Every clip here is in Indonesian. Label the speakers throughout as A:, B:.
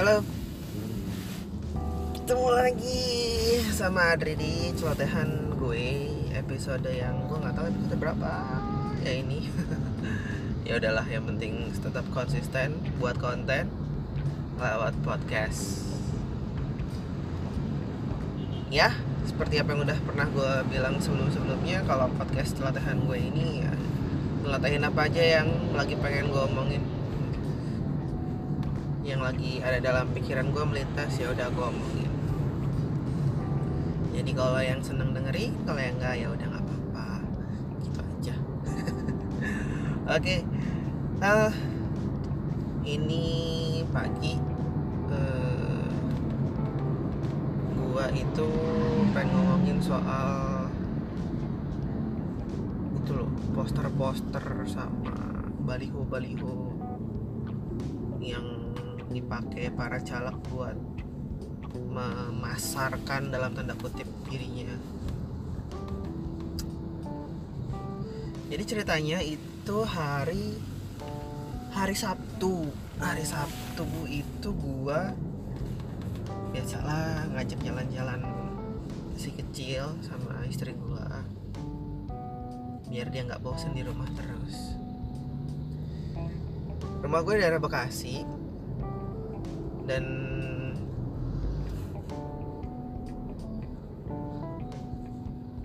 A: Halo. Ketemu lagi sama Adri di celotehan gue Episode yang gue gak tahu episode berapa Ya ini. Ya udahlah yang penting tetap konsisten buat konten lewat podcast. Ya seperti apa yang udah pernah gue bilang sebelum-sebelumnya kalau podcast celotehan gue ini ya ngelotehin apa aja yang lagi pengen gue omongin yang lagi ada dalam pikiran gue melintas ya udah gue omongin. Jadi kalau yang seneng dengeri kalau yang enggak ya udah nggak apa-apa. Gitu aja. Oke. Ah, ini pagi eh, gua itu pengen ngomongin soal itu loh poster-poster sama baliho-baliho yang dipakai para caleg buat memasarkan dalam tanda kutip dirinya. Jadi ceritanya itu hari hari Sabtu. Hari Sabtu itu gua biasalah ngajak jalan-jalan si kecil sama istri gua biar dia nggak bosen di rumah terus. Rumah gue daerah Bekasi dan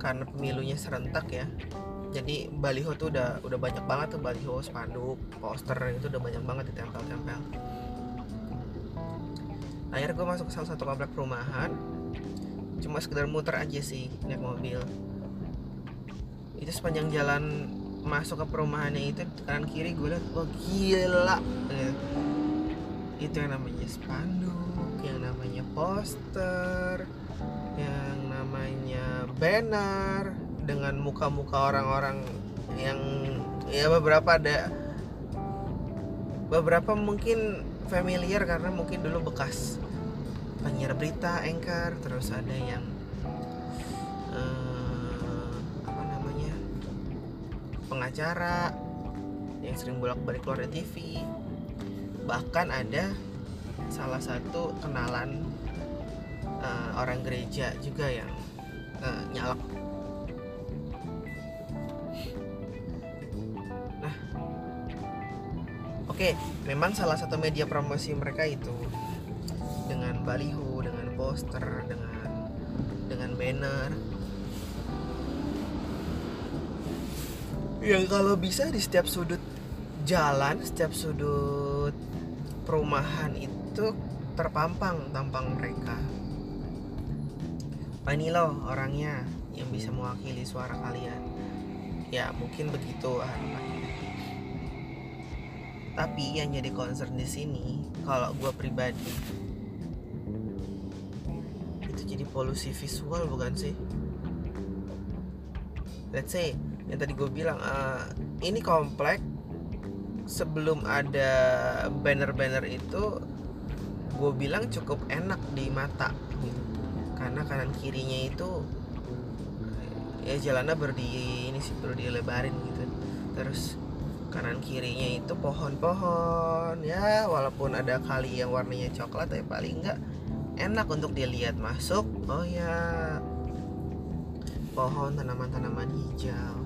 A: karena pemilunya serentak ya jadi baliho tuh udah udah banyak banget tuh baliho spanduk poster itu udah banyak banget ditempel-tempel akhirnya gue masuk ke salah satu komplek perumahan cuma sekedar muter aja sih naik mobil itu sepanjang jalan masuk ke perumahannya itu kanan kiri gue liat wah gila gitu. Itu yang namanya spanduk yang namanya poster yang namanya banner dengan muka-muka orang-orang yang ya beberapa ada beberapa mungkin familiar karena mungkin dulu bekas penyiar berita, anchor, terus ada yang eh, apa namanya pengacara yang sering bolak-balik keluar dari TV, bahkan ada salah satu kenalan eh, orang gereja juga yang eh, nyalak Oke, memang salah satu media promosi mereka itu dengan baliho, dengan poster, dengan dengan banner. Yang kalau bisa di setiap sudut jalan, setiap sudut perumahan itu terpampang tampang mereka. Ini loh orangnya yang bisa mewakili suara kalian. Ya mungkin begitu harapannya tapi yang jadi concern di sini kalau gue pribadi itu jadi polusi visual bukan sih let's say yang tadi gue bilang uh, ini komplek sebelum ada banner-banner itu gue bilang cukup enak di mata gitu. karena kanan kirinya itu ya jalannya berdi ini sih perlu dilebarin gitu. Terus kanan kirinya itu pohon-pohon ya walaupun ada kali yang warnanya coklat tapi paling enggak enak untuk dilihat. Masuk oh ya pohon tanaman-tanaman hijau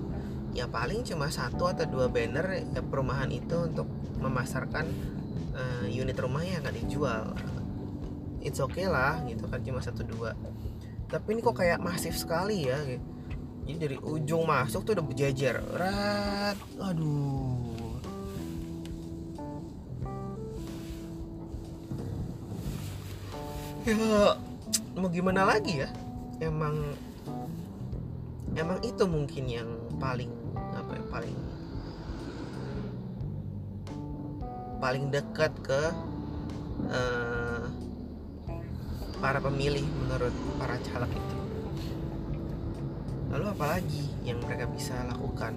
A: ya paling cuma satu atau dua banner ya, perumahan itu untuk memasarkan uh, unit rumahnya nggak dijual. It's okay lah gitu kan cuma satu dua. Tapi ini kok kayak masif sekali ya gitu. Jadi dari ujung masuk tuh udah berjejer rat aduh. Ya mau gimana lagi ya? Emang emang itu mungkin yang paling apa ya paling paling dekat ke uh, para pemilih menurut para caleg itu. Lalu apalagi yang mereka bisa lakukan?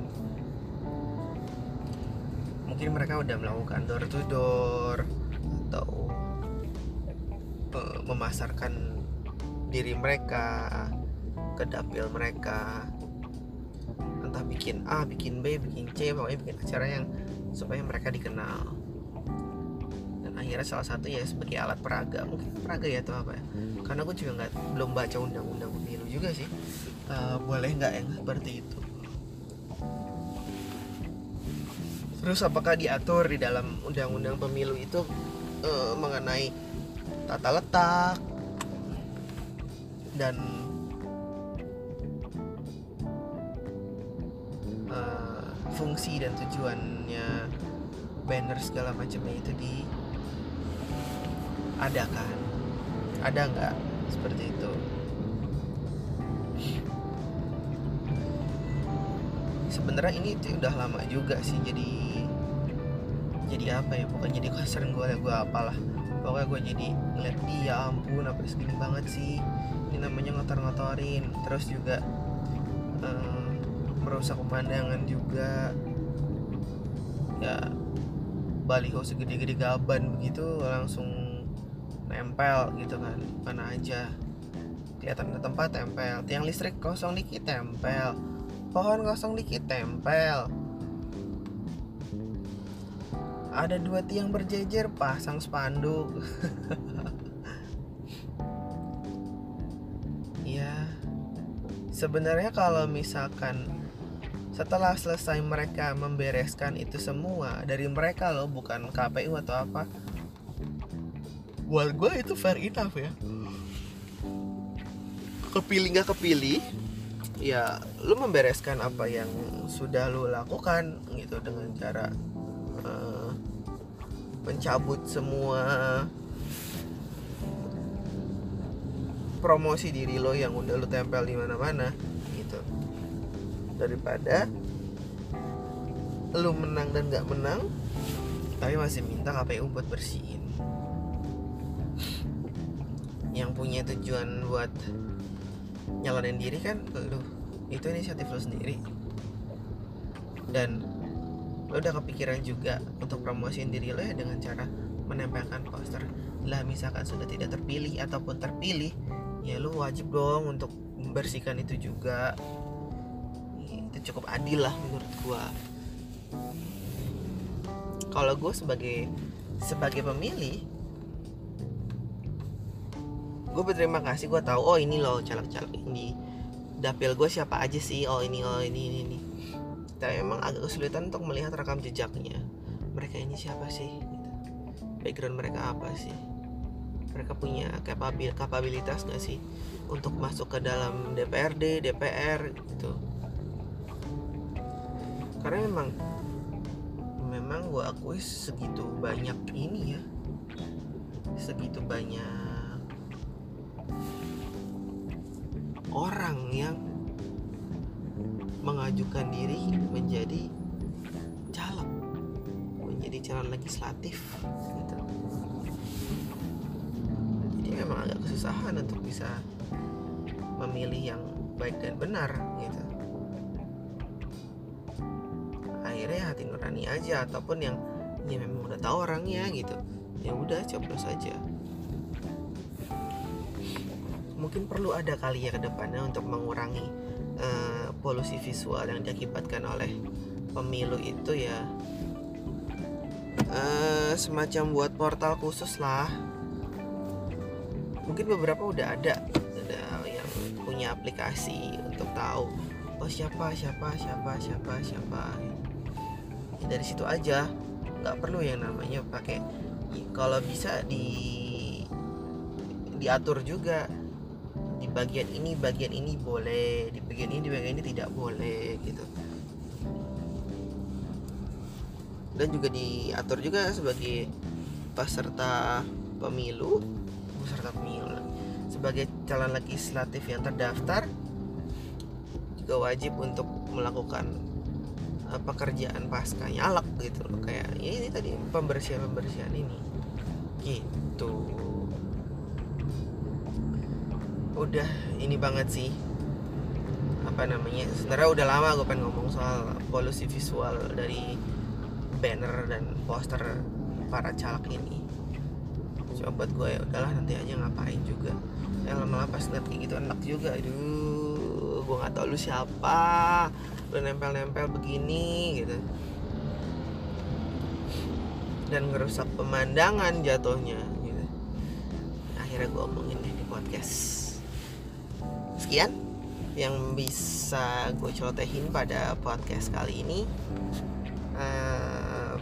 A: Mungkin mereka udah melakukan door to door atau uh, memasarkan diri mereka ke dapil mereka bikin A, bikin B, bikin C, pokoknya bikin acara yang supaya mereka dikenal. Dan akhirnya salah satu ya sebagai alat peraga mungkin peraga ya atau apa ya. Karena gue juga nggak belum baca undang-undang pemilu juga sih. Uh, boleh nggak yang seperti itu? Terus apakah diatur di dalam undang-undang pemilu itu uh, mengenai tata letak dan fungsi dan tujuannya banner segala macamnya itu diadakan ada nggak seperti itu? Sebenarnya ini tuh udah lama juga sih jadi jadi apa ya pokoknya jadi concern gue gue apalah. Pokoknya gue jadi ngeliat dia ya ampun apa segini banget sih? Ini namanya ngotor-ngotorin. Terus juga um, merusak pemandangan juga. Ya baliho segede-gede gaban begitu langsung nempel gitu kan mana aja. Kelihatan ada tempat tempel tiang listrik kosong dikit tempel pohon kosong dikit tempel. Ada dua tiang berjejer pasang spanduk. Ya sebenarnya kalau misalkan setelah selesai mereka membereskan itu semua dari mereka loh bukan KPU atau apa. Buat gue itu fair enough ya. Kepilih nggak kepilih ya lu membereskan apa yang sudah lu lakukan gitu dengan cara uh, mencabut semua promosi diri lo yang udah lu tempel di mana-mana daripada lu menang dan gak menang tapi masih minta KPU buat bersihin. Yang punya tujuan buat nyalonin diri kan lu. Itu inisiatif lo sendiri. Dan lo udah kepikiran juga untuk promosiin diri lo ya dengan cara menempelkan poster. Lah misalkan sudah tidak terpilih ataupun terpilih ya lo wajib dong untuk membersihkan itu juga cukup adil lah menurut gue kalau gue sebagai sebagai pemilih gue berterima kasih gue tahu oh ini loh caleg-caleg ini. Dapil gue siapa aja sih? Oh ini oh ini ini ini. Tapi emang agak kesulitan untuk melihat rekam jejaknya. Mereka ini siapa sih? Background mereka apa sih? Mereka punya kapabil kapabilitas gak sih untuk masuk ke dalam DPRD DPR gitu karena memang memang gue akui segitu banyak ini ya. Segitu banyak orang yang mengajukan diri menjadi caleg menjadi calon legislatif gitu. Jadi memang agak kesusahan untuk bisa memilih yang baik dan benar gitu akhirnya hati nurani aja ataupun yang ya memang udah tahu orangnya gitu. Ya udah coblos aja. Mungkin perlu ada kali ya ke depannya untuk mengurangi uh, polusi visual yang diakibatkan oleh pemilu itu ya. Uh, semacam buat portal khusus lah. Mungkin beberapa udah ada ada yang punya aplikasi untuk tahu oh siapa siapa siapa siapa siapa ya dari situ aja. Nggak perlu yang namanya pakai kalau bisa di diatur juga. Di bagian ini bagian ini boleh di bagian ini di bagian ini tidak boleh gitu. Dan juga diatur juga sebagai peserta pemilu peserta pemilu sebagai calon legislatif yang terdaftar juga wajib untuk melakukan pekerjaan pasca nyalak gitu loh. Kayak ya ini tadi pembersihan pembersihan ini. Gitu. Udah ini banget sih. Apa namanya? Sebenarnya udah lama gue pengen ngomong soal polusi visual dari banner dan poster para caleg ini. Coba buat gue ya udahlah nanti aja ngapain juga. Yang lama-lama pas ngeliat kayak gitu enak juga aduh gue nggak tahu lu siapa udah nempel-nempel begini gitu. Dan ngerusak pemandangan jatuhnya gitu. akhirnya gue omongin deh di podcast. Sekian yang bisa gue celotehin pada podcast kali ini. Uh,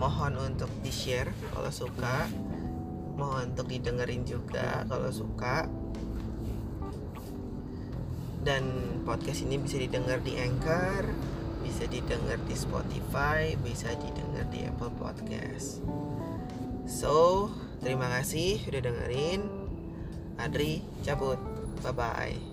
A: mohon untuk di share kalau suka. Mohon untuk didengerin juga kalau suka dan podcast ini bisa didengar di Anchor bisa didengar di Spotify bisa didengar di Apple Podcast. So terima kasih udah dengerin. Adri cabut. Bye bye